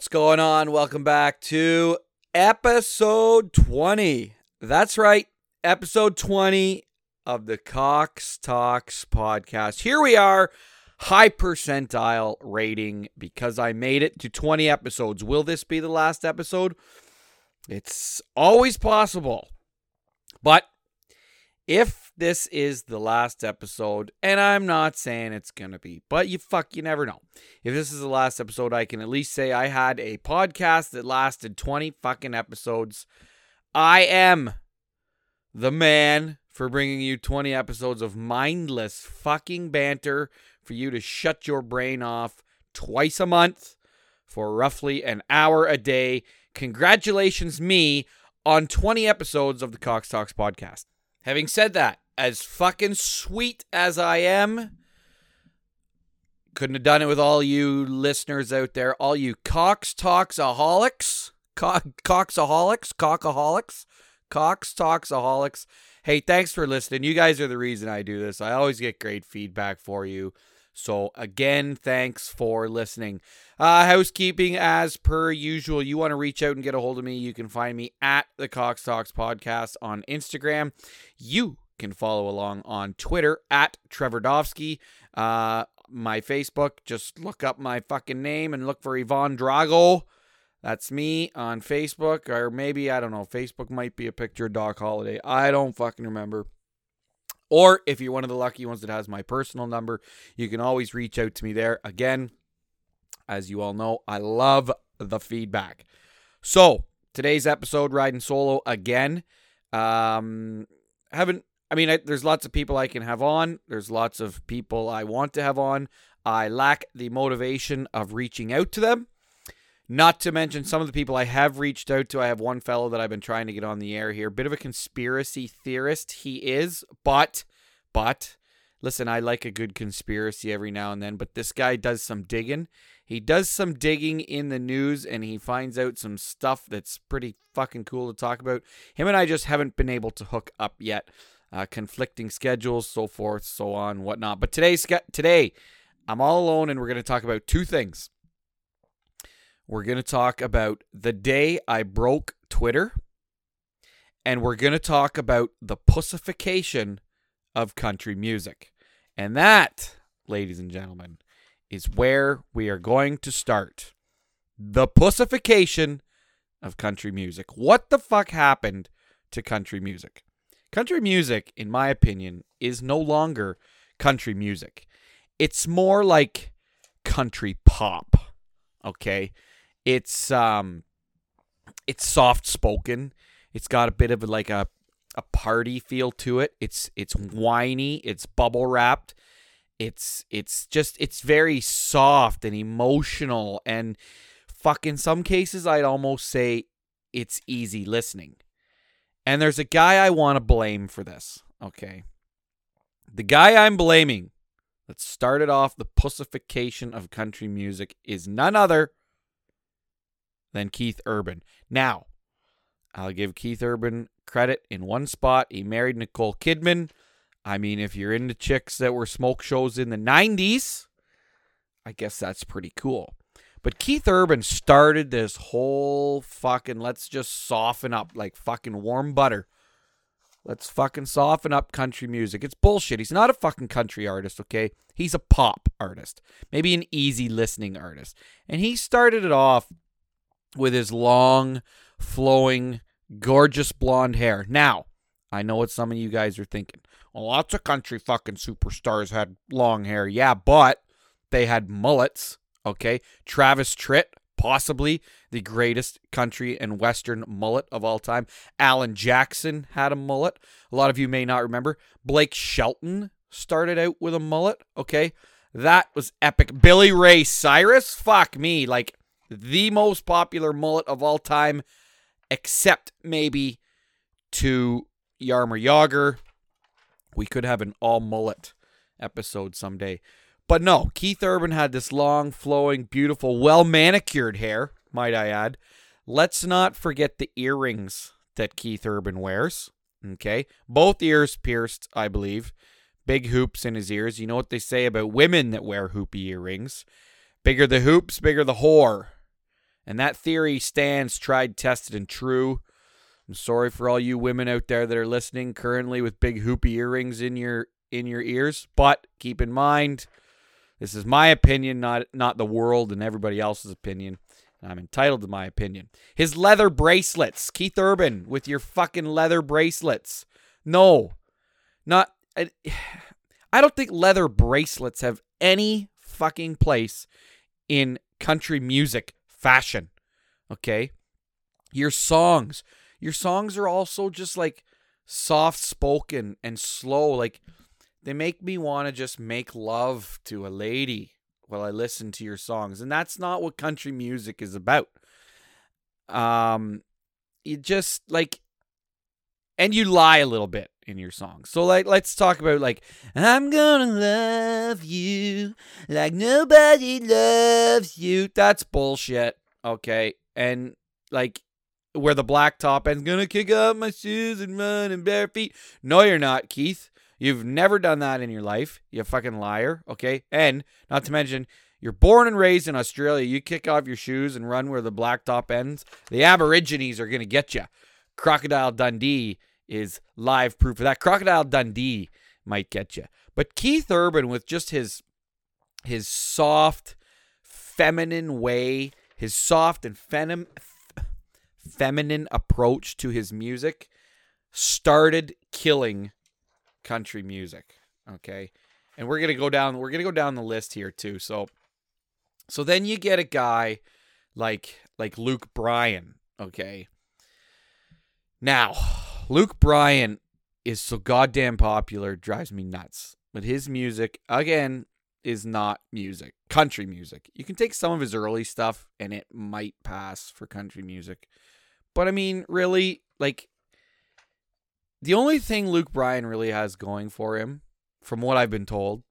What is going on? Welcome back to episode 20. That's right, episode 20 of the Cox Talks podcast. Here we are, high percentile rating because I made it to 20 episodes. Will this be the last episode? It's always possible. But if this is the last episode, and I'm not saying it's going to be, but you fuck, you never know. If this is the last episode, I can at least say I had a podcast that lasted 20 fucking episodes. I am the man for bringing you 20 episodes of mindless fucking banter for you to shut your brain off twice a month for roughly an hour a day. Congratulations, me, on 20 episodes of the Cox Talks podcast. Having said that, as fucking sweet as I am, couldn't have done it with all you listeners out there, all you Cox Talksaholics, co- Coxaholics, Cockaholics, Cox Talksaholics. Hey, thanks for listening. You guys are the reason I do this. I always get great feedback for you. So, again, thanks for listening. Uh, housekeeping, as per usual, you want to reach out and get a hold of me, you can find me at the Cox Talks Podcast on Instagram. You can follow along on Twitter at Trevor Dovsky. Uh, my Facebook, just look up my fucking name and look for Ivan Drago. That's me on Facebook, or maybe, I don't know, Facebook might be a picture of Doc Holliday. I don't fucking remember. Or if you're one of the lucky ones that has my personal number, you can always reach out to me there. Again, as you all know, I love the feedback. So, today's episode, riding solo again. Um, haven't, I mean, I, there's lots of people I can have on, there's lots of people I want to have on. I lack the motivation of reaching out to them. Not to mention some of the people I have reached out to. I have one fellow that I've been trying to get on the air here. Bit of a conspiracy theorist he is, but but listen, I like a good conspiracy every now and then, but this guy does some digging. He does some digging in the news and he finds out some stuff that's pretty fucking cool to talk about. Him and I just haven't been able to hook up yet. Uh, conflicting schedules, so forth, so on, whatnot. But today's today, I'm all alone and we're going to talk about two things. We're going to talk about the day I broke Twitter. And we're going to talk about the pussification of country music. And that, ladies and gentlemen, is where we are going to start. The pussification of country music. What the fuck happened to country music? Country music, in my opinion, is no longer country music. It's more like country pop. Okay? It's um it's soft spoken. It's got a bit of like a a party feel to it. It's it's whiny, it's bubble wrapped. It's it's just it's very soft and emotional and fuck in some cases I'd almost say it's easy listening. And there's a guy I want to blame for this, okay? The guy I'm blaming that started off the pussification of country music is none other than Keith Urban. Now, I'll give Keith Urban credit in one spot. He married Nicole Kidman. I mean, if you're into chicks that were smoke shows in the 90s, I guess that's pretty cool. But Keith Urban started this whole fucking let's just soften up like fucking warm butter. Let's fucking soften up country music. It's bullshit. He's not a fucking country artist, okay? He's a pop artist. Maybe an easy listening artist. And he started it off with his long, flowing, gorgeous blonde hair. Now, I know what some of you guys are thinking. Well, lots of country fucking superstars had long hair. Yeah, but they had mullets. Okay. Travis Tritt, possibly the greatest country and western mullet of all time. Alan Jackson had a mullet. A lot of you may not remember. Blake Shelton started out with a mullet. Okay. That was epic. Billy Ray Cyrus, fuck me. Like, the most popular mullet of all time, except maybe to Jaromir Jagr. We could have an all mullet episode someday. But no, Keith Urban had this long, flowing, beautiful, well manicured hair, might I add. Let's not forget the earrings that Keith Urban wears. Okay. Both ears pierced, I believe. Big hoops in his ears. You know what they say about women that wear hoopy earrings. Bigger the hoops, bigger the whore. And that theory stands tried, tested, and true. I'm sorry for all you women out there that are listening currently with big hoopy earrings in your in your ears, but keep in mind this is my opinion, not not the world and everybody else's opinion. I'm entitled to my opinion. His leather bracelets, Keith Urban, with your fucking leather bracelets. No, not. I, I don't think leather bracelets have any fucking place in country music fashion. Okay? Your songs. Your songs are also just like soft spoken and slow. Like they make me want to just make love to a lady while I listen to your songs. And that's not what country music is about. Um you just like and you lie a little bit in your songs. So like let's talk about like I'm gonna love you like nobody loves you. That's bullshit. Okay. And like where the black top end's gonna kick off my shoes and run in bare feet. No, you're not, Keith. You've never done that in your life. You fucking liar. Okay. And not to mention, you're born and raised in Australia. You kick off your shoes and run where the black top ends. The Aborigines are gonna get you. Crocodile Dundee is live proof of that. Crocodile Dundee might get you. But Keith Urban with just his his soft feminine way, his soft and fem- feminine approach to his music started killing country music, okay? And we're going to go down we're going to go down the list here too. So so then you get a guy like like Luke Bryan, okay? Now, Luke Bryan is so goddamn popular, drives me nuts. But his music, again, is not music, country music. You can take some of his early stuff and it might pass for country music. But I mean, really, like, the only thing Luke Bryan really has going for him, from what I've been told,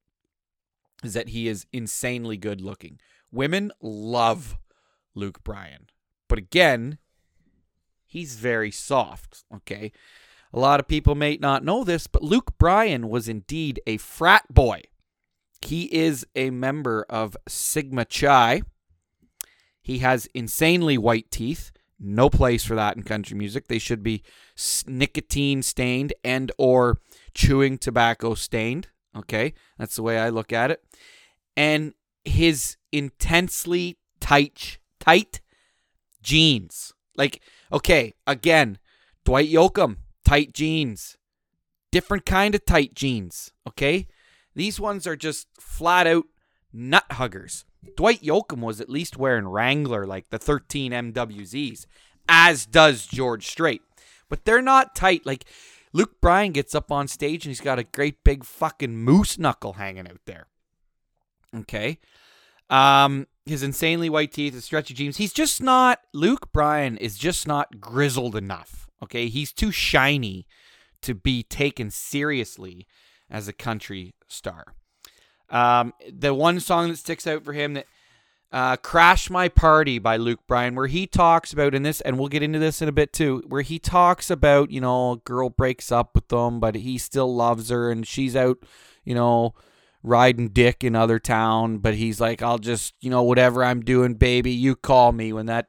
is that he is insanely good looking. Women love Luke Bryan. But again, he's very soft. Okay. A lot of people may not know this, but Luke Bryan was indeed a frat boy. He is a member of Sigma Chi. He has insanely white teeth. No place for that in country music. They should be nicotine stained and or chewing tobacco stained. Okay? That's the way I look at it. And his intensely tight tight jeans. Like Okay, again, Dwight Yoakam, tight jeans. Different kind of tight jeans, okay? These ones are just flat out nut huggers. Dwight Yoakam was at least wearing Wrangler like the 13 MWZs, as does George Strait. But they're not tight. Like Luke Bryan gets up on stage and he's got a great big fucking moose knuckle hanging out there. Okay. Um, his insanely white teeth, his stretchy jeans. He's just not. Luke Bryan is just not grizzled enough. Okay, he's too shiny to be taken seriously as a country star. Um, the one song that sticks out for him that uh, "Crash My Party" by Luke Bryan, where he talks about in this, and we'll get into this in a bit too, where he talks about you know a girl breaks up with them, but he still loves her, and she's out, you know riding dick in other town, but he's like, I'll just, you know, whatever I'm doing, baby, you call me when that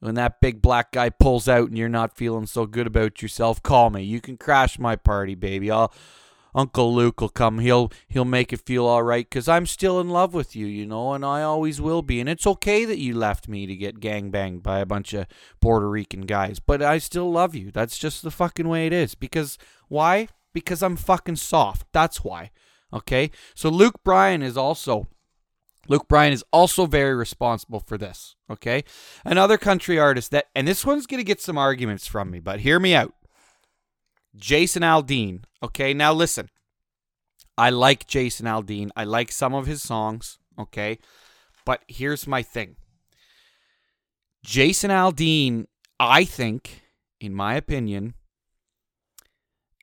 when that big black guy pulls out and you're not feeling so good about yourself, call me. You can crash my party, baby. I'll Uncle Luke will come. He'll he'll make it feel all right cuz I'm still in love with you, you know, and I always will be. And it's okay that you left me to get gang banged by a bunch of Puerto Rican guys, but I still love you. That's just the fucking way it is. Because why? Because I'm fucking soft. That's why. Okay? So Luke Bryan is also Luke Bryan is also very responsible for this. Okay? Another country artist that and this one's gonna get some arguments from me, but hear me out. Jason Aldean. Okay, now listen. I like Jason Aldean. I like some of his songs. Okay. But here's my thing. Jason Aldean, I think, in my opinion,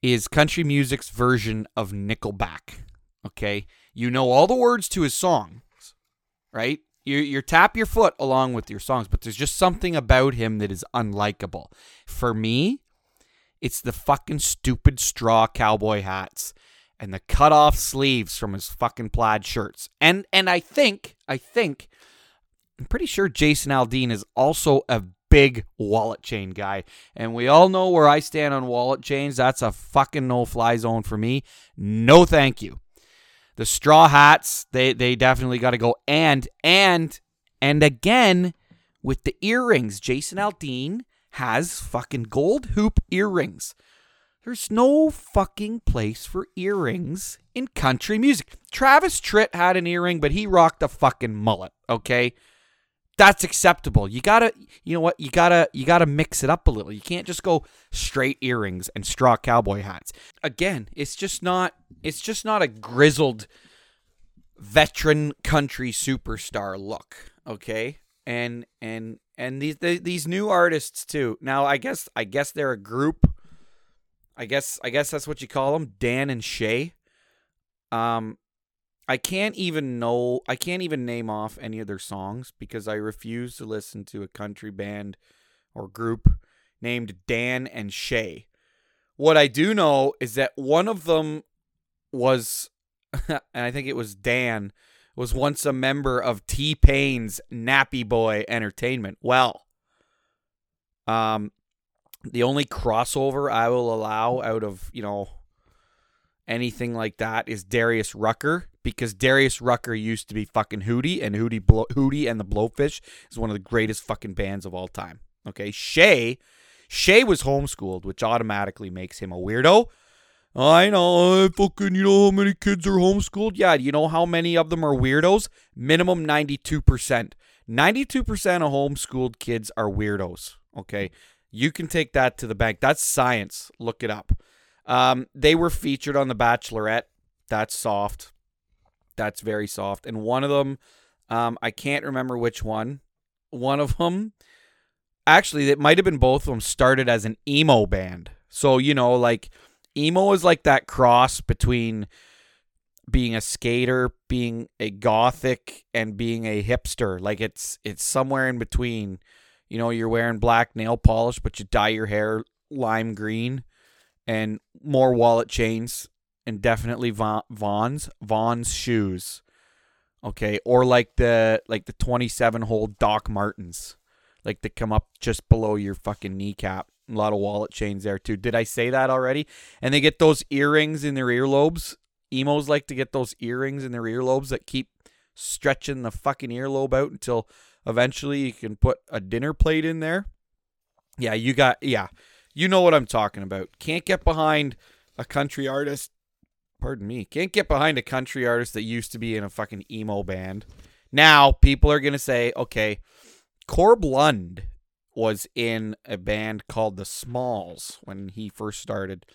is country music's version of Nickelback. Okay. You know all the words to his songs, right? You you tap your foot along with your songs, but there's just something about him that is unlikable. For me, it's the fucking stupid straw cowboy hats and the cut off sleeves from his fucking plaid shirts. And and I think I think I'm pretty sure Jason Aldean is also a big wallet chain guy. And we all know where I stand on wallet chains. That's a fucking no fly zone for me. No thank you. The straw hats, they they definitely got to go. And and and again with the earrings, Jason Aldean has fucking gold hoop earrings. There's no fucking place for earrings in country music. Travis Tritt had an earring, but he rocked a fucking mullet, okay? That's acceptable. You gotta, you know what? You gotta, you gotta mix it up a little. You can't just go straight earrings and straw cowboy hats. Again, it's just not, it's just not a grizzled veteran country superstar look, okay? And and and these these new artists too. Now, I guess I guess they're a group I guess I guess that's what you call them, Dan and Shay. Um, I can't even know. I can't even name off any of their songs because I refuse to listen to a country band or group named Dan and Shay. What I do know is that one of them was, and I think it was Dan, was once a member of T Pain's Nappy Boy Entertainment. Well, um, the only crossover I will allow out of, you know, anything like that is Darius Rucker because Darius Rucker used to be fucking Hootie and Hootie Blow, Hootie and the Blowfish is one of the greatest fucking bands of all time. Okay, Shay Shay was homeschooled, which automatically makes him a weirdo. I know, fucking, you know how many kids are homeschooled? Yeah, you know how many of them are weirdos? Minimum 92%. 92% of homeschooled kids are weirdos. Okay, you can take that to the bank. That's science. Look it up. Um, they were featured on The Bachelorette. That's soft. That's very soft. And one of them, um, I can't remember which one. One of them, actually, it might have been both of them, started as an emo band. So, you know, like emo is like that cross between being a skater, being a gothic, and being a hipster. Like it's it's somewhere in between. You know, you're wearing black nail polish, but you dye your hair lime green and more wallet chains and definitely Vans Vans shoes. Okay, or like the like the 27 hole Doc Martens. Like they come up just below your fucking kneecap. A lot of wallet chains there too. Did I say that already? And they get those earrings in their earlobes. Emos like to get those earrings in their earlobes that keep stretching the fucking earlobe out until Eventually, you can put a dinner plate in there. Yeah, you got, yeah, you know what I'm talking about. Can't get behind a country artist. Pardon me. Can't get behind a country artist that used to be in a fucking emo band. Now, people are to say, okay, Corb Lund was in a band called the Smalls when he first started.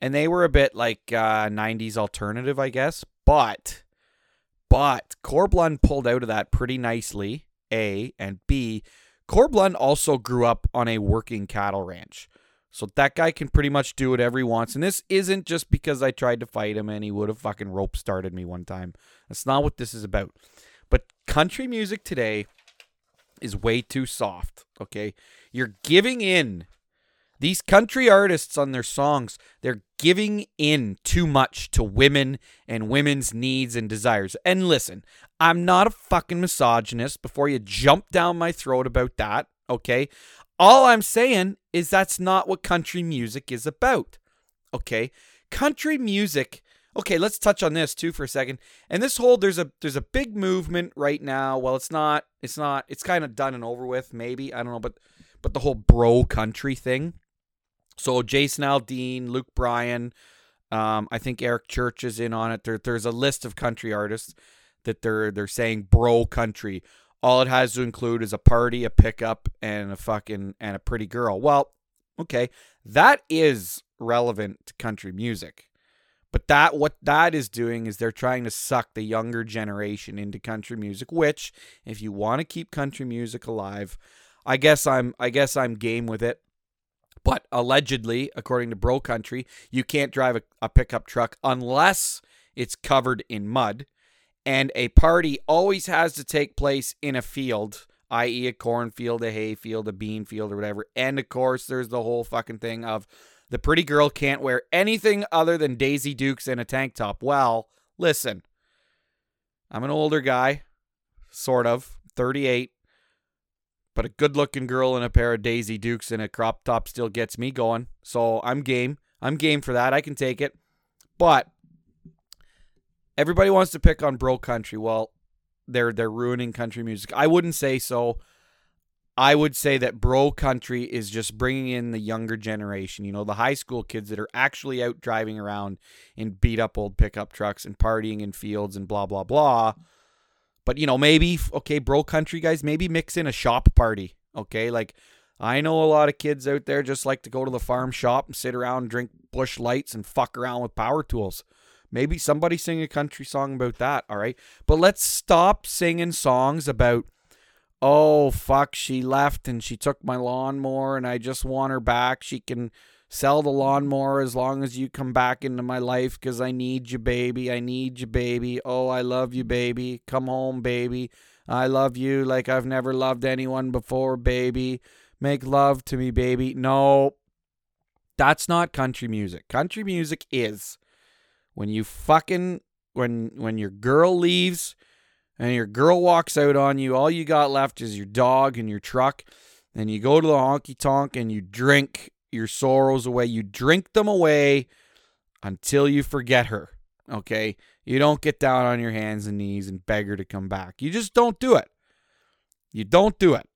And they were a bit like uh, 90s alternative, I guess. But, but Corb Lund pulled out of that pretty nicely. A, and B, Corb Lund also grew up on a working cattle ranch. So that guy can pretty much do whatever he wants. And this isn't just because I tried to fight him and he would have fucking rope started me one time. That's not what this is about. But country music today is way too soft, okay? You're giving in these country artists on their songs, they're giving in too much to women and women's needs and desires. And listen, I'm not a fucking misogynist before you jump down my throat about that, okay? All I'm saying is that's not what country music is about. Okay? Country music Okay, let's touch on this too for a second. And this whole there's a there's a big movement right now. Well, it's not it's not it's kind of done and over with maybe. I don't know, but but the whole bro country thing. So Jason Aldean, Luke Bryan, um, I think Eric Church is in on it. There, there's a list of country artists that they're they're saying bro country. All it has to include is a party, a pickup, and a fucking and a pretty girl. Well, okay, that is relevant to country music. But that what that is doing is they're trying to suck the younger generation into country music, which if you want to keep country music alive, I guess I'm I guess I'm game with it. But allegedly, according to Bro Country, you can't drive a, a pickup truck unless it's covered in mud. And a party always has to take place in a field, i.e., a cornfield, a hayfield, a bean field, or whatever. And of course, there's the whole fucking thing of the pretty girl can't wear anything other than Daisy Dukes and a tank top. Well, listen, I'm an older guy, sort of, 38. but a good looking girl in a pair of Daisy Dukes and a crop top still gets me going. So I'm game. I'm game for that. I can take it. But everybody wants to pick on bro country. Well, they're they're ruining country music. I wouldn't say so. I would say that bro country is just bringing in the younger generation, you know, the high school kids that are actually out driving around in beat up old pickup trucks and partying in fields and blah, blah, blah. But, you know, maybe, okay, bro country guys, maybe mix in a shop party, okay? Like, I know a lot of kids out there just like to go to the farm shop and sit around, drink Busch Lights, and fuck around with power tools. Maybe somebody sing a country song about that, all right? But let's stop singing songs about oh fuck she left and she took my lawnmower and i just want her back. She can sell the lawnmower as long as you come back into my life because i need you baby. I need you baby. Oh i love you baby. Come home baby. I love you like i've never loved anyone before baby. Make love to me baby. No that's not country music. Country music is when you fucking when when your girl leaves and your girl walks out on you, all you got left is your dog and your truck, and you go to the honky tonk and you drink your sorrows away. You drink them away until you forget her. Okay? You don't get down on your hands and knees and beg her to come back. You just don't do it. You don't do it.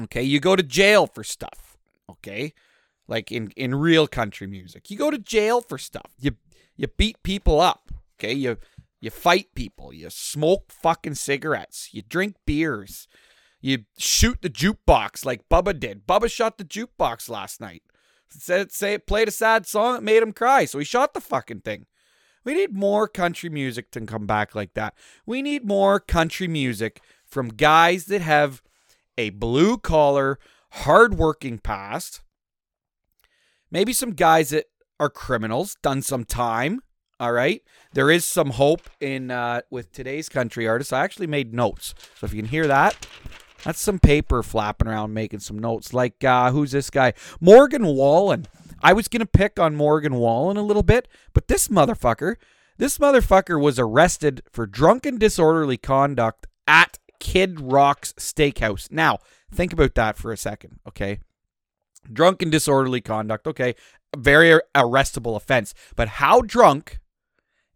Okay? You go to jail for stuff. Okay? Like in, in real country music. You go to jail for stuff. You you beat people up. Okay? You you fight people. You smoke fucking cigarettes. You drink beers. You shoot the jukebox like Bubba did. Bubba shot the jukebox last night. Said say it played a sad song, it made him cry, so he shot the fucking thing. We need more country music to come back like that. We need more country music from guys that have a blue collar, hardworking past. Maybe some guys that are criminals, done some time, all right. There is some hope in uh, with today's country artists. I actually made notes. So if you can hear that, that's some paper flapping around making some notes. Like uh, who's this guy? Morgan Wallen. I was gonna pick on Morgan Wallen a little bit, but this motherfucker, this motherfucker was arrested for drunken disorderly conduct at Kid Rock's Steakhouse. Now, think about that for a second, okay? Drunken disorderly conduct, okay? Very arrestable offense. But how drunk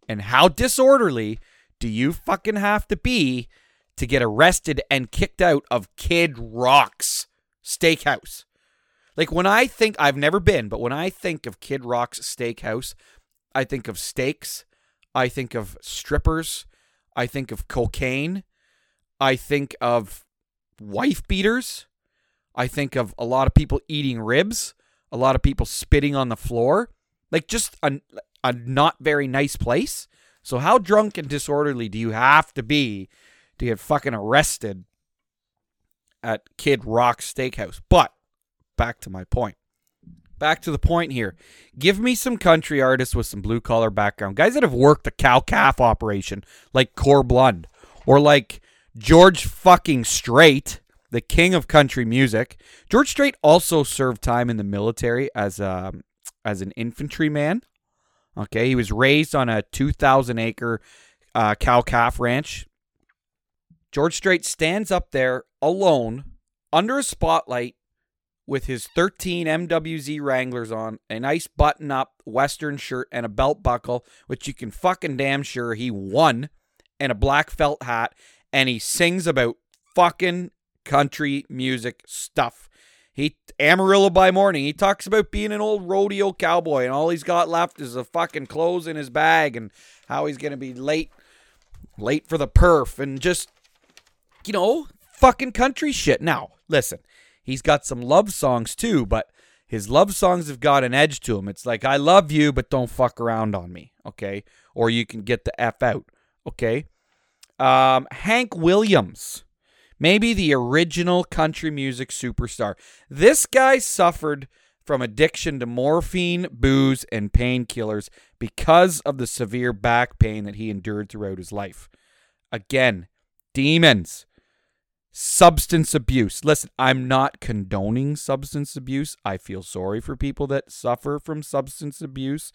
and how disorderly do you fucking have to be to get arrested and kicked out of Kid Rock's steakhouse? Like when I think I've never been, but when I think of Kid Rock's steakhouse, I think of steaks, I think of strippers, I think of cocaine, I think of wife beaters, I think of a lot of people eating ribs, a lot of people spitting on the floor, like just a a not very nice place. So how drunk and disorderly do you have to be to get fucking arrested at Kid Rock Steakhouse? But back to my point. Back to the point here. Give me some country artists with some blue collar background. Guys that have worked a cow calf operation like Corb Lund or like George fucking Strait, the king of country music. George Strait also served time in the military as a as an infantryman. Okay, he was raised on a 2,000 acre uh, cow calf ranch. George Strait stands up there alone under a spotlight with his 13 MWZ Wranglers on, a nice button up Western shirt, and a belt buckle, which you can fucking damn sure he won, and a black felt hat. And he sings about fucking country music stuff. He Amarillo by morning. He talks about being an old rodeo cowboy and all he's got left is the fucking clothes in his bag and how he's gonna be late, late for the perf and just, you know, fucking country shit. Now, listen, he's got some love songs too, but his love songs have got an edge to them. It's like I love you, but don't fuck around on me, okay? Or you can get the f out, okay? Um, Hank Williams maybe the original country music superstar. This guy suffered from addiction to morphine, booze, and painkillers because of the severe back pain that he endured throughout his life. Again, demons, substance abuse. Listen, I'm not condoning substance abuse. I feel sorry for people that suffer from substance abuse.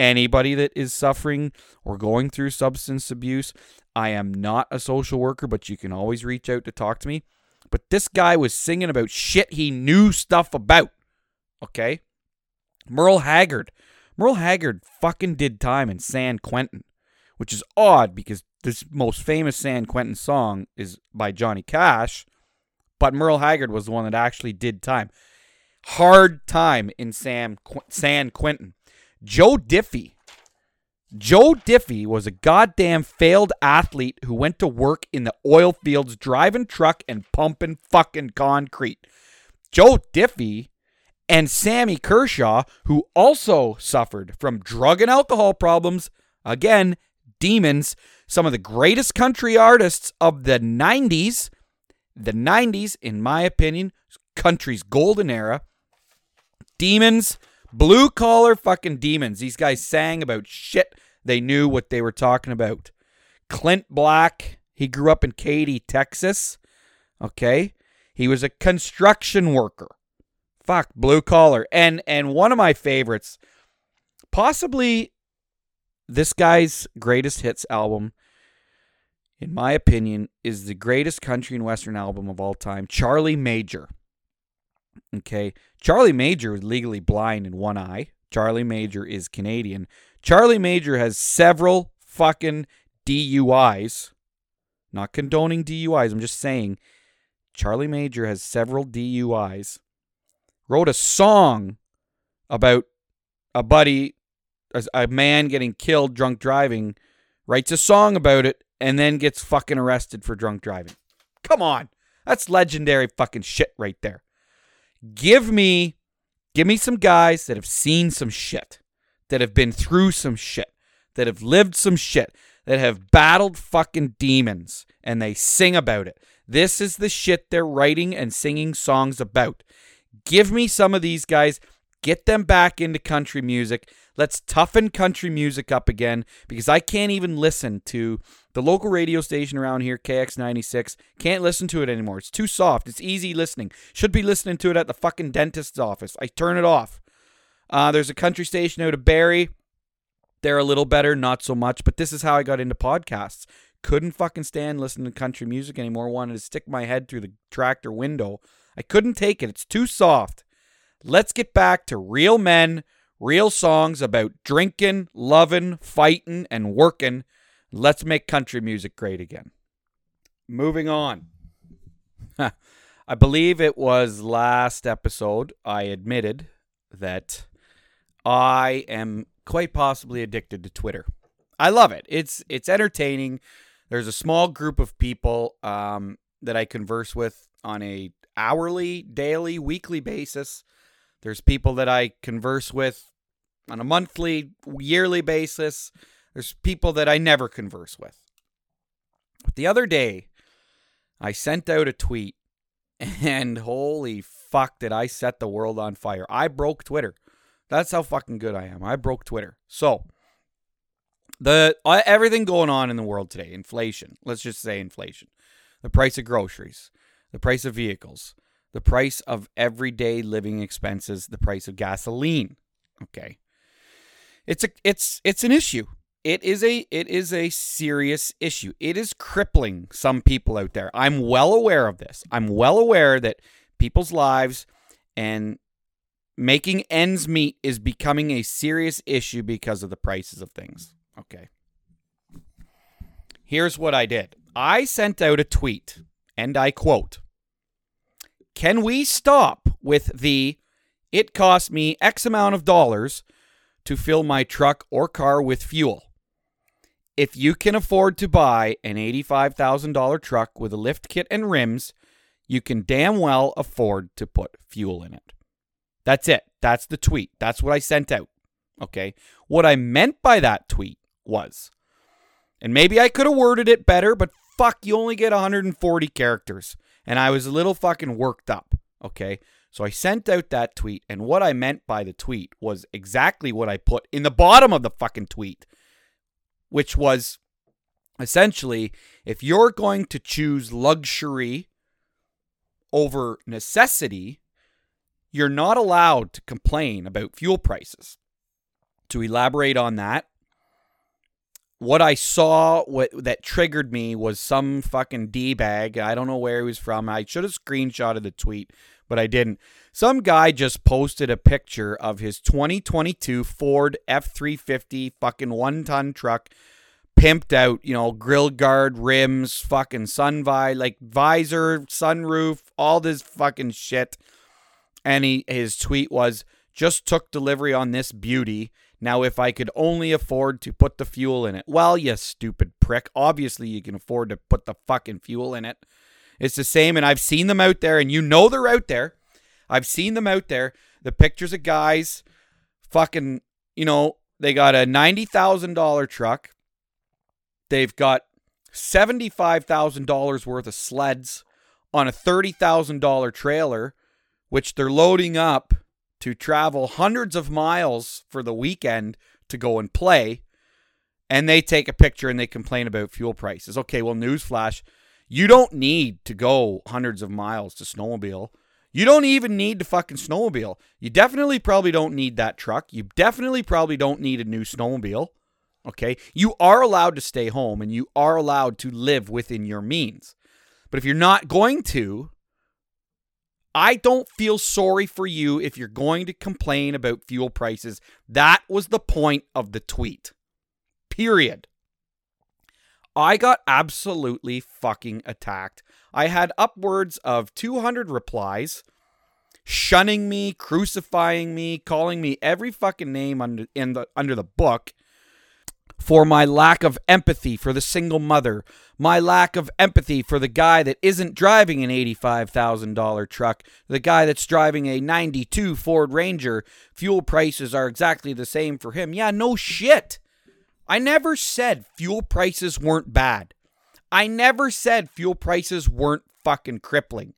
Anybody that is suffering or going through substance abuse, I am not a social worker, but you can always reach out to talk to me. but this guy was singing about shit he knew stuff about. Okay? Merle Haggard. Merle Haggard fucking did time in San Quentin, which is odd because this most famous San Quentin song is by Johnny Cash, but Merle Haggard was the one that actually did time. Hard time in Sam, San Quentin. Joe Diffie. Joe Diffie was a goddamn failed athlete who went to work in the oil fields driving truck and pumping fucking concrete. Joe Diffie and Sammy Kershaw, who also suffered from drug and alcohol problems, again, demons, some of the greatest country artists of the 90s. The 90s, in my opinion, country's golden era. Demons, blue collar fucking demons. These guys sang about shit they knew what they were talking about. Clint Black, he grew up in Katy, Texas. Okay? He was a construction worker. Fuck, blue collar. And and one of my favorites, possibly this guy's greatest hits album, in my opinion, is the greatest country and western album of all time, Charlie Major. Okay. Charlie Major was legally blind in one eye. Charlie Major is Canadian. Charlie Major has several fucking DUIs. Not condoning DUIs, I'm just saying Charlie Major has several DUIs. Wrote a song about a buddy, a man getting killed drunk driving, writes a song about it, and then gets fucking arrested for drunk driving. Come on. That's legendary fucking shit right there. Give me give me some guys that have seen some shit that have been through some shit, that have lived some shit, that have battled fucking demons, and they sing about it. This is the shit they're writing and singing songs about. Give me some of these guys, get them back into country music. Let's toughen country music up again because I can't even listen to the local radio station around here, KX96. Can't listen to it anymore. It's too soft. It's easy listening. Should be listening to it at the fucking dentist's office. I turn it off. Uh, there's a country station out of Barrie. They're a little better, not so much. But this is how I got into podcasts. Couldn't fucking stand listening to country music anymore. Wanted to stick my head through the tractor window. I couldn't take it. It's too soft. Let's get back to real men, real songs about drinking, loving, fighting, and working. Let's make country music great again. Moving on. I believe it was last episode I admitted that I am quite possibly addicted to Twitter. I love it. It's it's entertaining. There's a small group of people um, that I converse with on a hourly, daily, weekly basis. There's people that I converse with on a monthly, yearly basis. There's people that I never converse with. But the other day, I sent out a tweet, and holy fuck, did I set the world on fire! I broke Twitter. That's how fucking good I am. I broke Twitter. So the uh, everything going on in the world today, inflation. Let's just say inflation. The price of groceries, the price of vehicles, the price of everyday living expenses, the price of gasoline. Okay. It's a it's it's an issue. It is a it is a serious issue. It is crippling some people out there. I'm well aware of this. I'm well aware that people's lives and making ends meet is becoming a serious issue because of the prices of things. Okay. Here's what I did I sent out a tweet, and I quote Can we stop with the it cost me X amount of dollars to fill my truck or car with fuel? If you can afford to buy an $85,000 truck with a lift kit and rims, you can damn well afford to put fuel in it. That's it. That's the tweet. That's what I sent out. Okay. What I meant by that tweet was, and maybe I could have worded it better, but fuck, you only get 140 characters. And I was a little fucking worked up. Okay. So I sent out that tweet, and what I meant by the tweet was exactly what I put in the bottom of the fucking tweet, which was essentially if you're going to choose luxury over necessity, you're not allowed to complain about fuel prices. To elaborate on that, what I saw what that triggered me was some fucking D bag. I don't know where he was from. I should have screenshotted the tweet, but I didn't. Some guy just posted a picture of his 2022 Ford F350 fucking one ton truck, pimped out, you know, grill guard, rims, fucking sun vi like visor, sunroof, all this fucking shit. And he his tweet was just took delivery on this beauty. Now, if I could only afford to put the fuel in it. Well, you stupid prick. Obviously, you can afford to put the fucking fuel in it. It's the same, and I've seen them out there, and you know they're out there. I've seen them out there. The pictures of guys fucking, you know, they got a $90,000 truck. They've got $75,000 worth of sleds on a $30,000 trailer, which they're loading up to travel hundreds of miles for the weekend to go and play. And they take a picture and they complain about fuel prices. Okay, well, newsflash, you don't need to go hundreds of miles to snowmobile. You don't even need to fucking snowmobile. You definitely probably don't need that truck. You definitely probably don't need a new snowmobile. Okay? You are allowed to stay home and you are allowed to live within your means. But if you're not going to, I don't feel sorry for you if you're going to complain about fuel prices. That was the point of the tweet. Period. I got absolutely fucking attacked. I had upwards of 200 replies shunning me, crucifying me, calling me every fucking name under in the under the book for my lack of empathy for the single mother, my lack of empathy for the guy that isn't driving an $85,000 truck, the guy that's driving a 92 Ford Ranger. Fuel prices are exactly the same for him. Yeah, no shit. I never said fuel prices weren't bad. I never said fuel prices weren't fucking crippling.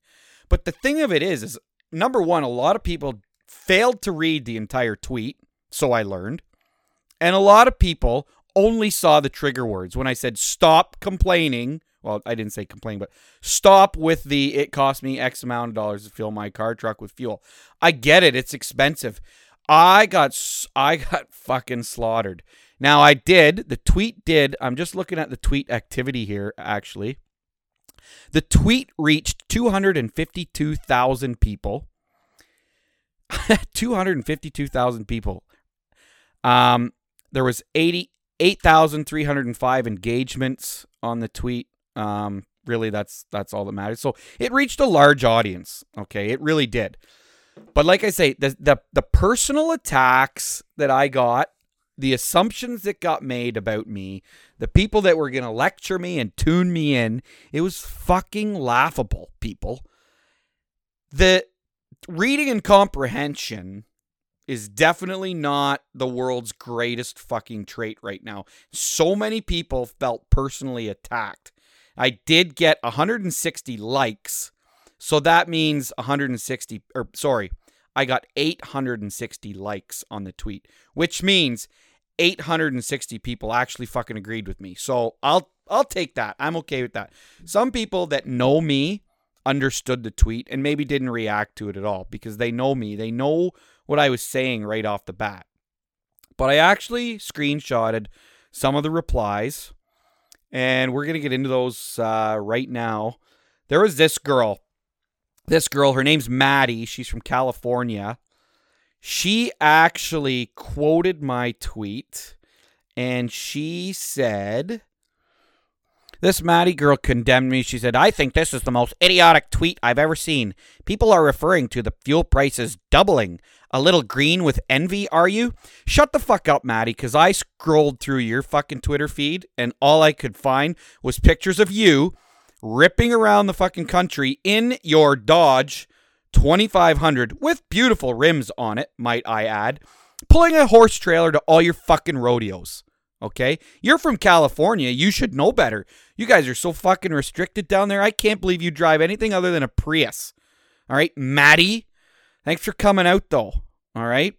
But the thing of it is is number 1, a lot of people failed to read the entire tweet, so I learned. And a lot of people only saw the trigger words when I said stop complaining. Well, I didn't say complain, but stop with the it cost me X amount of dollars to fill my car truck with fuel. I get it, it's expensive. I got I got fucking slaughtered. Now I did, the tweet did, I'm just looking at the tweet activity here actually. The tweet reached 252,000 people. 252,000 people. Um there was 80 8,305 engagements on the tweet. Um really that's that's all that matters. So it reached a large audience. Okay, it really did. But like I say, the the, the personal attacks that I got the assumptions that got made about me, the people that were going to lecture me and tune me in, it was fucking laughable, people. The reading and comprehension is definitely not the world's greatest fucking trait right now. So many people felt personally attacked. I did get 160 likes. So that means 160 or sorry, I got 860 likes on the tweet, which means 860 people actually fucking agreed with me. So I'll I'll take that. I'm okay with that. Some people that know me understood the tweet and maybe didn't react to it at all because they know me. They know what I was saying right off the bat. But I actually screenshotted some of the replies and we're going to get into those uh, right now. There was this girl. This girl, her name's Maddie. She's from California. She actually quoted my tweet and she said, This Maddie girl condemned me. She said, I think this is the most idiotic tweet I've ever seen. People are referring to the fuel prices doubling. A little green with envy, are you? Shut the fuck up, Maddie, because I scrolled through your fucking Twitter feed and all I could find was pictures of you ripping around the fucking country in your Dodge 2500 with beautiful rims on it, might I add, pulling a horse trailer to all your fucking rodeos. Okay? You're from California. You should know better. You guys are so fucking restricted down there. I can't believe you drive anything other than a Prius. All right, Maddie. Thanks for coming out, though. All right.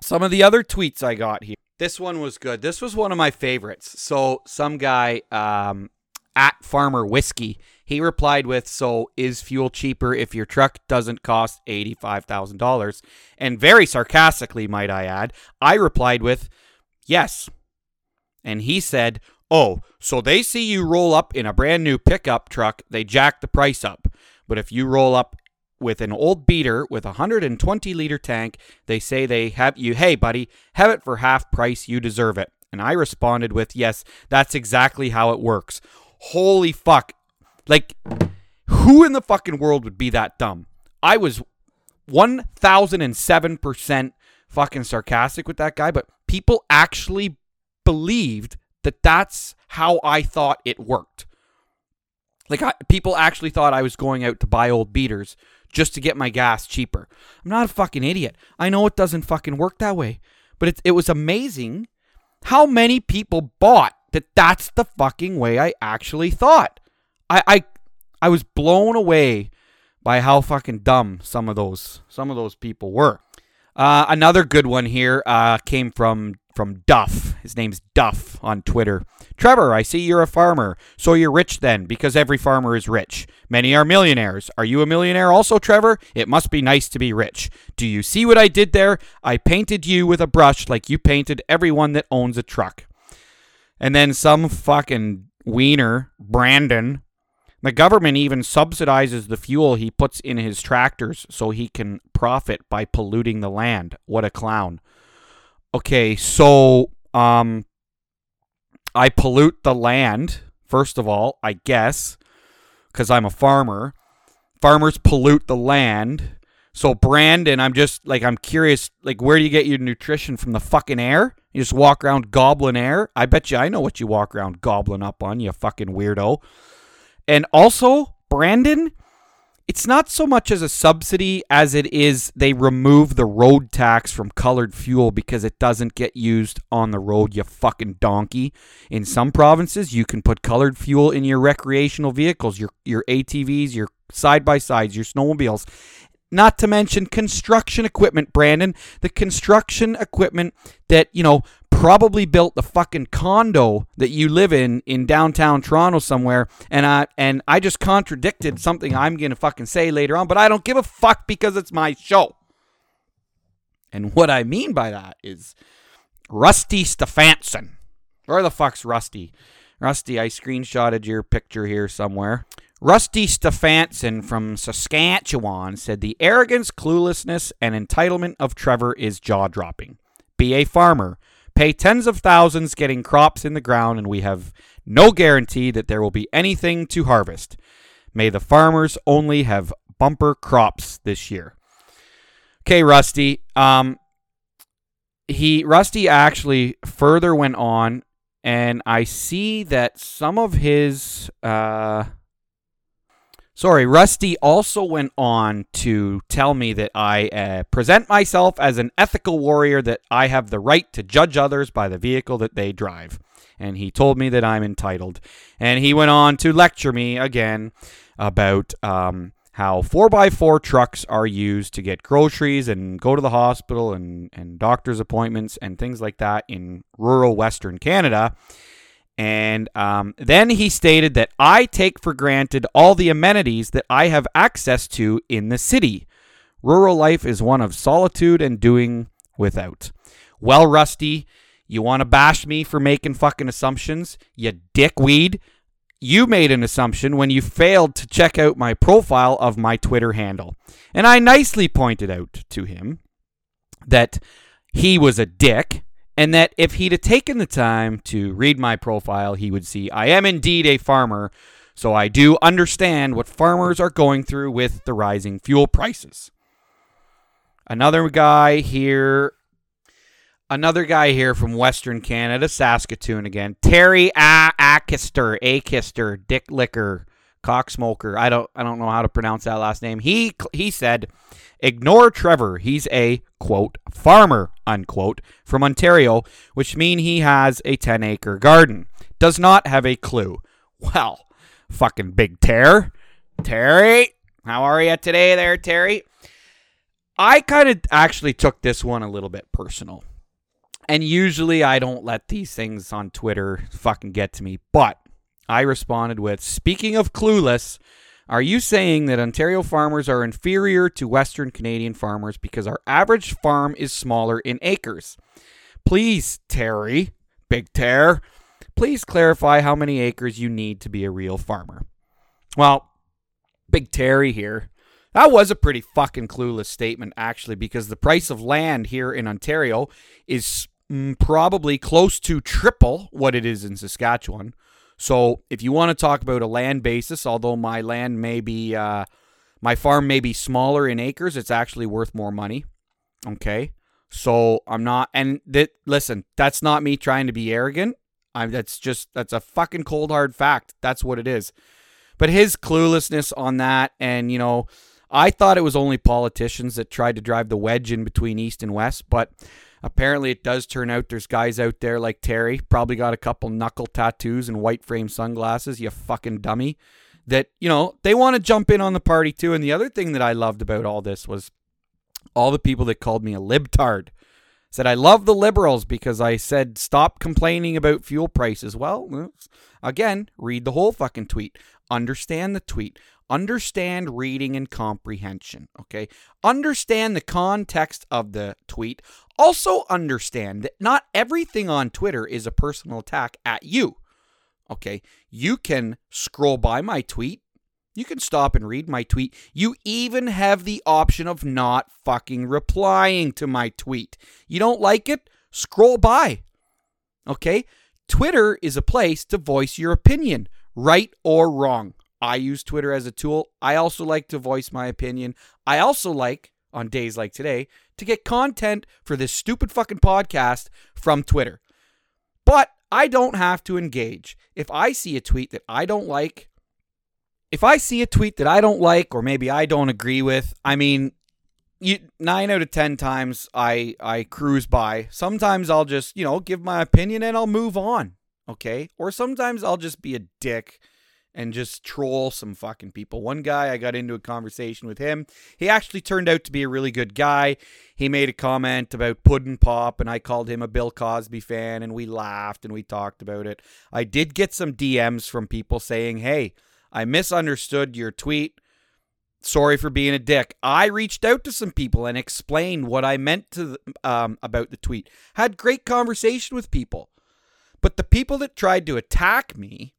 Some of the other tweets I got here. This one was good. This was one of my favorites. So, some guy um, at Farmer Whiskey he replied with, So is fuel cheaper if your truck doesn't cost $85,000? And very sarcastically, might I add, I replied with, Yes. And he said, Oh, so they see you roll up in a brand new pickup truck, they jack the price up. But if you roll up with an old beater with a 120 liter tank, they say they have you, hey, buddy, have it for half price. You deserve it. And I responded with, yes, that's exactly how it works. Holy fuck. Like, who in the fucking world would be that dumb? I was 1007% fucking sarcastic with that guy, but people actually believed that that's how I thought it worked. Like, I, people actually thought I was going out to buy old beaters just to get my gas cheaper. I'm not a fucking idiot. I know it doesn't fucking work that way. But it, it was amazing how many people bought that that's the fucking way I actually thought. I, I I was blown away by how fucking dumb some of those some of those people were. Uh, another good one here uh, came from from Duff. His name's Duff on Twitter. Trevor, I see you're a farmer. So you're rich then, because every farmer is rich. Many are millionaires. Are you a millionaire also, Trevor? It must be nice to be rich. Do you see what I did there? I painted you with a brush like you painted everyone that owns a truck. And then some fucking wiener, Brandon, the government even subsidizes the fuel he puts in his tractors so he can profit by polluting the land. What a clown. Okay, so um I pollute the land first of all, I guess, cuz I'm a farmer. Farmers pollute the land. So Brandon, I'm just like I'm curious like where do you get your nutrition from the fucking air? You just walk around goblin air? I bet you I know what you walk around goblin up on, you fucking weirdo. And also, Brandon, it's not so much as a subsidy as it is they remove the road tax from colored fuel because it doesn't get used on the road, you fucking donkey. In some provinces, you can put colored fuel in your recreational vehicles, your your ATVs, your side by sides, your snowmobiles. Not to mention construction equipment, Brandon. The construction equipment that, you know, probably built the fucking condo that you live in in downtown Toronto somewhere and I and I just contradicted something I'm going to fucking say later on, but I don't give a fuck because it's my show. And what I mean by that is Rusty Stefanson. Where the fuck's Rusty? Rusty, I screenshotted your picture here somewhere. Rusty Stefanson from Saskatchewan said the arrogance, cluelessness, and entitlement of Trevor is jaw dropping. Be a farmer pay tens of thousands getting crops in the ground, and we have no guarantee that there will be anything to harvest. May the farmers only have bumper crops this year. Okay, Rusty. Um, he Rusty actually further went on, and I see that some of his uh, Sorry, Rusty also went on to tell me that I uh, present myself as an ethical warrior, that I have the right to judge others by the vehicle that they drive. And he told me that I'm entitled. And he went on to lecture me again about um, how 4x4 trucks are used to get groceries and go to the hospital and, and doctor's appointments and things like that in rural Western Canada. And um, then he stated that I take for granted all the amenities that I have access to in the city. Rural life is one of solitude and doing without. Well, Rusty, you want to bash me for making fucking assumptions? You dickweed. You made an assumption when you failed to check out my profile of my Twitter handle. And I nicely pointed out to him that he was a dick and that if he'd have taken the time to read my profile, he would see I am indeed a farmer, so I do understand what farmers are going through with the rising fuel prices. Another guy here, another guy here from Western Canada, Saskatoon again, Terry A- Akister, Akister, Dick Licker, Cocksmoker. I don't, I don't know how to pronounce that last name. He he said Ignore Trevor. He's a, quote, farmer, unquote, from Ontario, which mean he has a 10 acre garden. Does not have a clue. Well, fucking big tear. Terry, how are you today there, Terry? I kind of actually took this one a little bit personal. And usually I don't let these things on Twitter fucking get to me, but I responded with, speaking of clueless, are you saying that Ontario farmers are inferior to Western Canadian farmers because our average farm is smaller in acres? Please, Terry, Big Tear, please clarify how many acres you need to be a real farmer? Well, Big Terry here. That was a pretty fucking clueless statement, actually, because the price of land here in Ontario is mm, probably close to triple what it is in Saskatchewan. So, if you want to talk about a land basis, although my land may be, uh, my farm may be smaller in acres, it's actually worth more money. Okay. So I'm not, and that listen, that's not me trying to be arrogant. I'm that's just that's a fucking cold hard fact. That's what it is. But his cluelessness on that, and you know, I thought it was only politicians that tried to drive the wedge in between East and West, but apparently it does turn out there's guys out there like Terry, probably got a couple knuckle tattoos and white frame sunglasses, you fucking dummy, that, you know, they want to jump in on the party too. And the other thing that I loved about all this was all the people that called me a libtard said I love the liberals because I said stop complaining about fuel prices. Well, again, read the whole fucking tweet. Understand the tweet. Understand reading and comprehension, okay? Understand the context of the tweet. Also understand that not everything on Twitter is a personal attack at you. Okay? You can scroll by my tweet you can stop and read my tweet. You even have the option of not fucking replying to my tweet. You don't like it? Scroll by. Okay? Twitter is a place to voice your opinion, right or wrong. I use Twitter as a tool. I also like to voice my opinion. I also like, on days like today, to get content for this stupid fucking podcast from Twitter. But I don't have to engage. If I see a tweet that I don't like, if I see a tweet that I don't like or maybe I don't agree with, I mean, you, nine out of ten times I I cruise by. Sometimes I'll just you know give my opinion and I'll move on. Okay, or sometimes I'll just be a dick and just troll some fucking people. One guy, I got into a conversation with him. He actually turned out to be a really good guy. He made a comment about Puddin' Pop, and I called him a Bill Cosby fan, and we laughed and we talked about it. I did get some DMs from people saying, hey, I misunderstood your tweet. Sorry for being a dick. I reached out to some people and explained what I meant to um, about the tweet. Had great conversation with people. But the people that tried to attack me,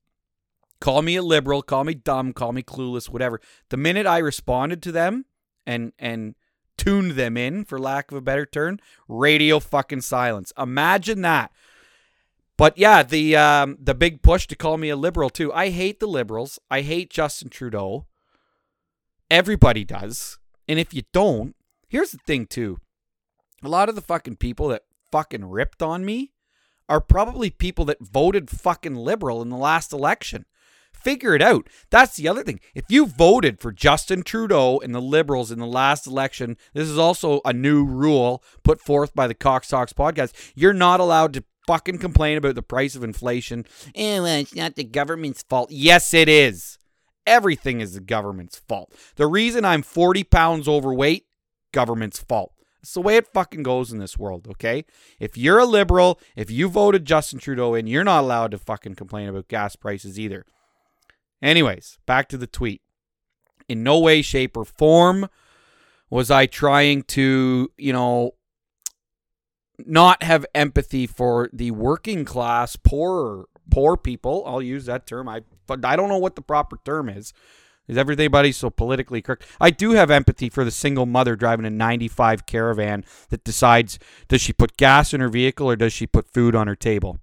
call me a liberal, call me dumb, call me clueless, whatever. The minute I responded to them and and tuned them in, for lack of a better term, radio fucking silence. Imagine that. But yeah, the um, the big push to call me a liberal too. I hate the liberals. I hate Justin Trudeau. Everybody does. And if you don't, here's the thing too. A lot of the fucking people that fucking ripped on me are probably people that voted fucking liberal in the last election. Figure it out. That's the other thing. If you voted for Justin Trudeau and the Liberals in the last election, this is also a new rule put forth by the Cox Talks podcast. You're not allowed to fucking complain about the price of inflation. Eh, well, it's not the government's fault. Yes, it is. Everything is the government's fault. The reason I'm 40 pounds overweight, government's fault. It's the way it fucking goes in this world, okay? If you're a liberal, if you voted Justin Trudeau in, you're not allowed to fucking complain about gas prices either. Anyways, back to the tweet. In no way, shape, or form was I trying to, you know, not have empathy for the working class poor poor people. I'll use that term. I I don't know what the proper term is. Is everybody so politically correct? I do have empathy for the single mother driving a 95 caravan that decides does she put gas in her vehicle or does she put food on her table?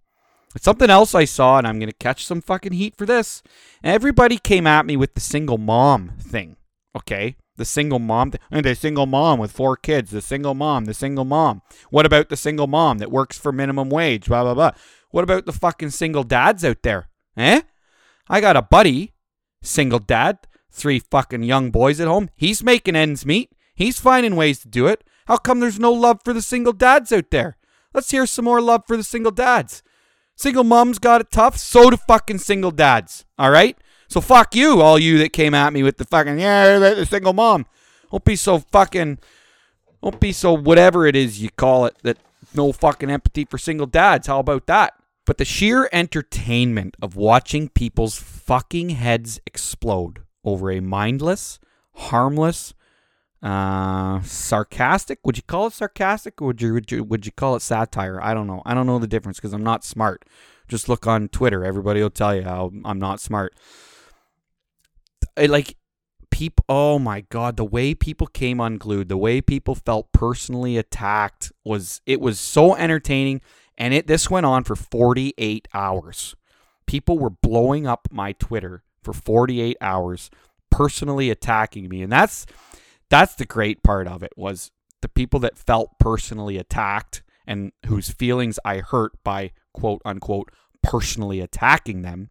Something else I saw, and I'm going to catch some fucking heat for this. Everybody came at me with the single mom thing. Okay the single mom, thing and the single mom with four kids, the single mom, the single mom. What about the single mom that works for minimum wage? Blah blah blah. What about the fucking single dads out there? Eh? I got a buddy, single dad, three fucking young boys at home. He's making ends meet. He's finding ways to do it. How come there's no love for the single dads out there? Let's hear some more love for the single dads. Single moms got it tough, so do fucking single dads. All right? So fuck you, all you that came at me with the fucking yeah, the single mom. Don't be so fucking. Don't be so whatever it is you call it that no fucking empathy for single dads. How about that? But the sheer entertainment of watching people's fucking heads explode over a mindless, harmless, uh, sarcastic. Would you call it sarcastic, or would you, would you would you call it satire? I don't know. I don't know the difference because I'm not smart. Just look on Twitter. Everybody will tell you how I'm not smart. I, like people oh my god the way people came unglued the way people felt personally attacked was it was so entertaining and it this went on for 48 hours people were blowing up my twitter for 48 hours personally attacking me and that's that's the great part of it was the people that felt personally attacked and whose feelings i hurt by quote unquote personally attacking them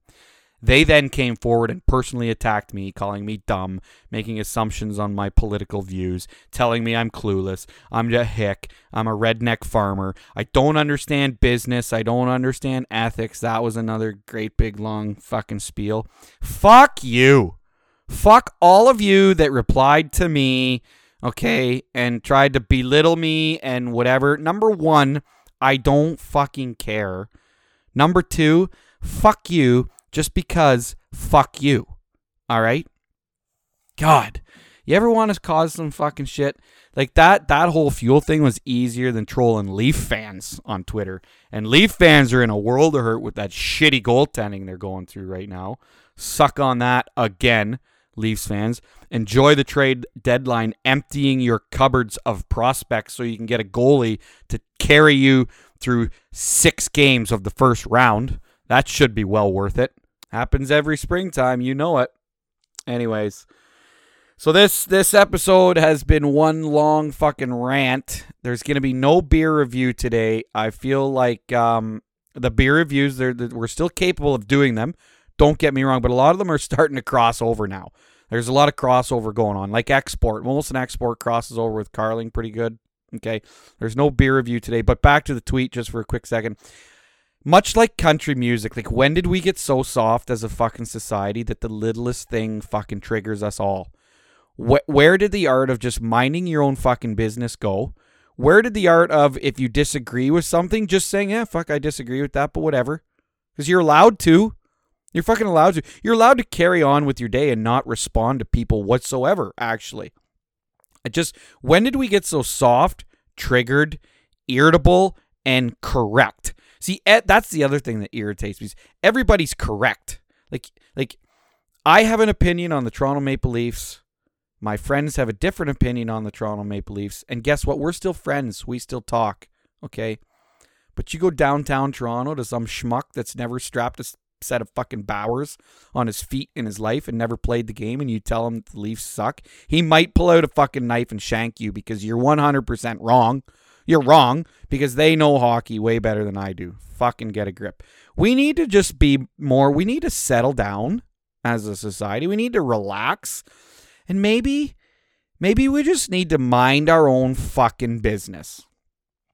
they then came forward and personally attacked me, calling me dumb, making assumptions on my political views, telling me I'm clueless, I'm a hick, I'm a redneck farmer, I don't understand business, I don't understand ethics. That was another great big long fucking spiel. Fuck you. Fuck all of you that replied to me, okay, and tried to belittle me and whatever. Number one, I don't fucking care. Number two, fuck you just because fuck you. All right? God, you ever want to cause some fucking shit? Like that that whole fuel thing was easier than trolling Leaf fans on Twitter. And Leaf fans are in a world of hurt with that shitty goaltending they're going through right now. Suck on that again, Leafs fans. Enjoy the trade deadline emptying your cupboards of prospects so you can get a goalie to carry you through 6 games of the first round. That should be well worth it. Happens every springtime, you know it. Anyways, so this this episode has been one long fucking rant. There's gonna be no beer review today. I feel like um, the beer reviews, they're, they're, we're still capable of doing them. Don't get me wrong, but a lot of them are starting to cross over now. There's a lot of crossover going on, like export. Molson export crosses over with Carling pretty good. Okay, there's no beer review today, but back to the tweet just for a quick second much like country music, like when did we get so soft as a fucking society that the littlest thing fucking triggers us all? Wh- where did the art of just minding your own fucking business go? Where did the art of if you disagree with something, just saying, yeah, fuck, I disagree with that, but whatever? Because you're allowed to. You're fucking allowed to. You're allowed to carry on with your day and not respond to people whatsoever, actually. I just, when did we get so soft, triggered, irritable, and correct? See, that's the other thing that irritates me. everybody's correct. Like, like I have an opinion on the Toronto Maple Leafs. My friends have a different opinion on the Toronto Maple Leafs. And guess what? We're still friends. We still talk. Okay. But you go downtown Toronto to some schmuck that's never strapped a set of fucking Bauers on his feet in his life and never played the game, and you tell him the Leafs suck. He might pull out a fucking knife and shank you because you're 100% wrong. You're wrong because they know hockey way better than I do. Fucking get a grip. We need to just be more, we need to settle down as a society. We need to relax. And maybe, maybe we just need to mind our own fucking business.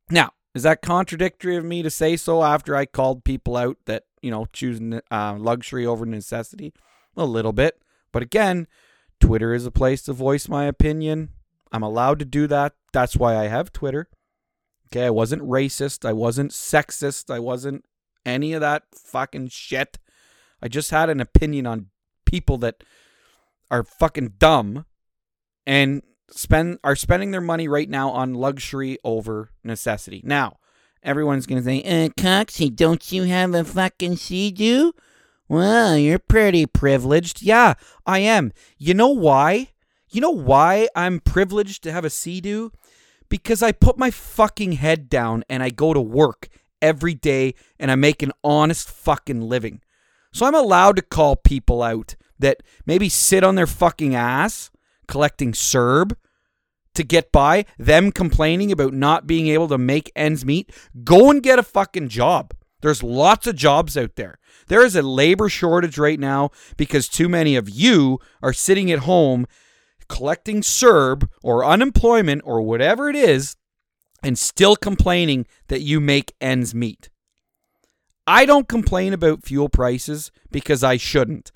Now, is that contradictory of me to say so after I called people out that, you know, choosing uh, luxury over necessity? A little bit. But again, Twitter is a place to voice my opinion. I'm allowed to do that. That's why I have Twitter. Okay, I wasn't racist. I wasn't sexist. I wasn't any of that fucking shit. I just had an opinion on people that are fucking dumb and spend are spending their money right now on luxury over necessity. Now, everyone's gonna say, uh, Coxie, don't you have a fucking Sea-Doo? Well, you're pretty privileged. Yeah, I am. You know why? You know why I'm privileged to have a Sea-Doo? because I put my fucking head down and I go to work every day and I make an honest fucking living. So I'm allowed to call people out that maybe sit on their fucking ass collecting CERB to get by, them complaining about not being able to make ends meet. Go and get a fucking job. There's lots of jobs out there. There is a labor shortage right now because too many of you are sitting at home collecting CERB or unemployment or whatever it is and still complaining that you make ends meet. I don't complain about fuel prices because I shouldn't.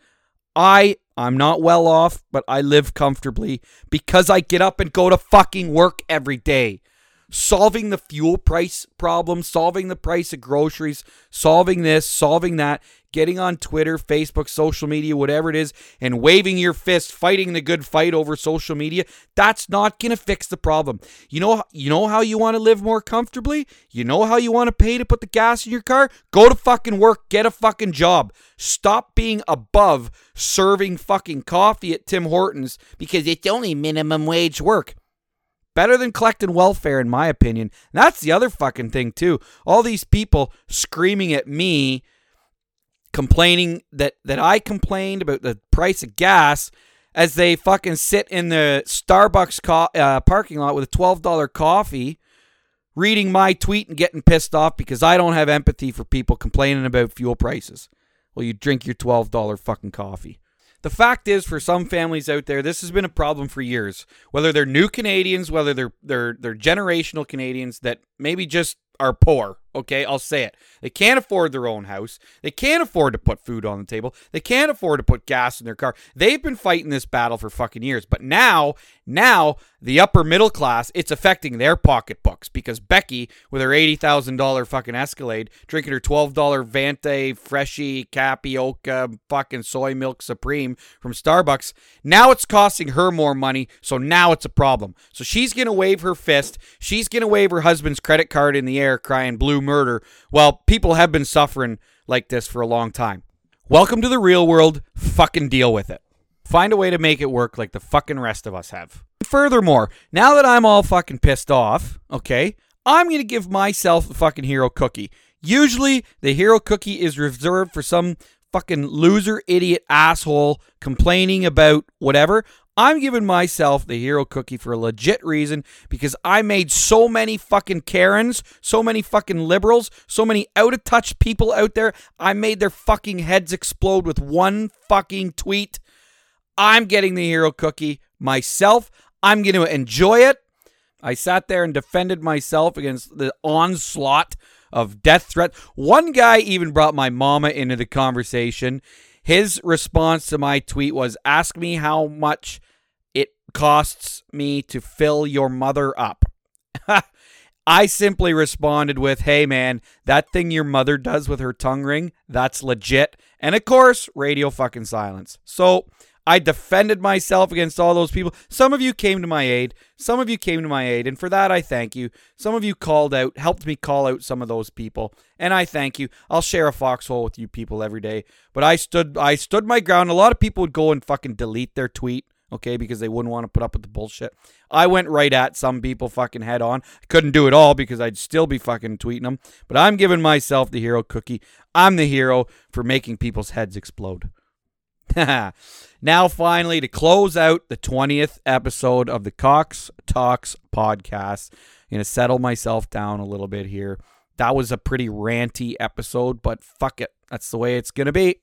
I I'm not well off, but I live comfortably because I get up and go to fucking work every day. Solving the fuel price problem, solving the price of groceries, solving this, solving that getting on Twitter, Facebook, social media, whatever it is, and waving your fist, fighting the good fight over social media, that's not going to fix the problem. You know you know how you want to live more comfortably? You know how you want to pay to put the gas in your car? Go to fucking work, get a fucking job. Stop being above serving fucking coffee at Tim Hortons because it's only minimum wage work. Better than collecting welfare, in my opinion. And that's the other fucking thing, too. All these people screaming at me, complaining that, that I complained about the price of gas as they fucking sit in the Starbucks co- uh, parking lot with a $12 coffee, reading my tweet and getting pissed off because I don't have empathy for people complaining about fuel prices. Well, you drink your $12 fucking coffee. The fact is, for some families out there, this has been a problem for years. Whether they're new Canadians, whether they're they're they're generational Canadians that maybe just are poor. Okay, I'll say it. They can't afford their own house. They can't afford to put food on the table. They can't afford to put gas in their car. They've been fighting this battle for fucking years. But now, now the upper middle class, it's affecting their pocketbooks because Becky, with her eighty thousand dollar fucking Escalade, drinking her twelve dollar Venti Freshly Capioca fucking soy milk Supreme from Starbucks, now it's costing her more money. So now it's a problem. So she's gonna wave her fist. She's gonna wave her husband's credit card in the air, crying blue murder. Well, people have been suffering like this for a long time. Welcome to the real world. Fucking deal with it. Find a way to make it work like the fucking rest of us have. Furthermore, now that I'm all fucking pissed off, okay, I'm going to give myself a fucking hero cookie. Usually, the hero cookie is reserved for some fucking loser, idiot, asshole complaining about whatever. I'm giving myself the hero cookie for a legit reason because I made so many fucking Karens, so many fucking liberals, so many out of touch people out there. I made their fucking heads explode with one fucking tweet. I'm getting the hero cookie myself. I'm going to enjoy it. I sat there and defended myself against the onslaught of death threats. One guy even brought my mama into the conversation. His response to my tweet was ask me how much costs me to fill your mother up. I simply responded with, hey man, that thing your mother does with her tongue ring, that's legit. And of course, radio fucking silence. So I defended myself against all those people. Some of you came to my aid. Some of you came to my aid. And for that, I thank you. Some of you called out, helped me call out some of those people. And I thank you. I'll share a foxhole with you people every day. But I stood I stood my ground. A lot of people would go and fucking delete their tweet okay, because they wouldn't want to put up with the bullshit. I went right at some people fucking head on. Couldn't do it all because I'd still be fucking tweeting them. But I'm giving myself the hero cookie. I'm the hero for making people's heads explode. now, finally, to close out the 20th episode of the Cox Talks podcast, I'm going to settle myself down a little bit here. That was a pretty ranty episode, but fuck it. That's the way it's going to be.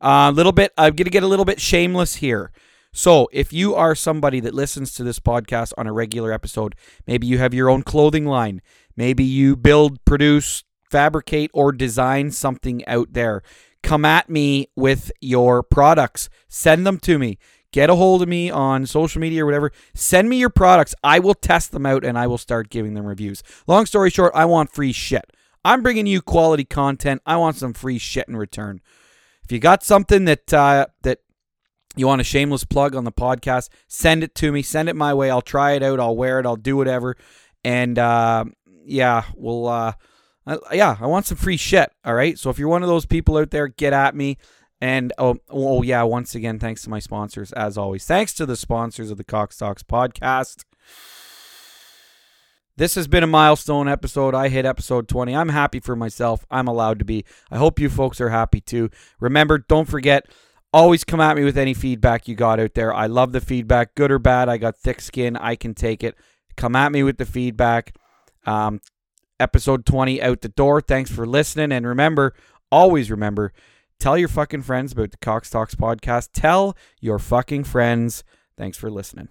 A uh, little bit, I'm going to get a little bit shameless here. So, if you are somebody that listens to this podcast on a regular episode, maybe you have your own clothing line, maybe you build, produce, fabricate, or design something out there, come at me with your products. Send them to me. Get a hold of me on social media or whatever. Send me your products. I will test them out and I will start giving them reviews. Long story short, I want free shit. I'm bringing you quality content. I want some free shit in return. If you got something that uh, that you want a shameless plug on the podcast, send it to me. Send it my way. I'll try it out. I'll wear it. I'll do whatever. And uh, yeah, we'll. Uh, uh, yeah, I want some free shit. All right. So if you're one of those people out there, get at me. And oh, oh yeah, once again, thanks to my sponsors as always. Thanks to the sponsors of the Cox Talks podcast. This has been a milestone episode. I hit episode 20. I'm happy for myself. I'm allowed to be. I hope you folks are happy too. Remember, don't forget Always come at me with any feedback you got out there. I love the feedback, good or bad. I got thick skin. I can take it. Come at me with the feedback. Um, episode 20 out the door. Thanks for listening. And remember, always remember, tell your fucking friends about the Cox Talks podcast. Tell your fucking friends. Thanks for listening.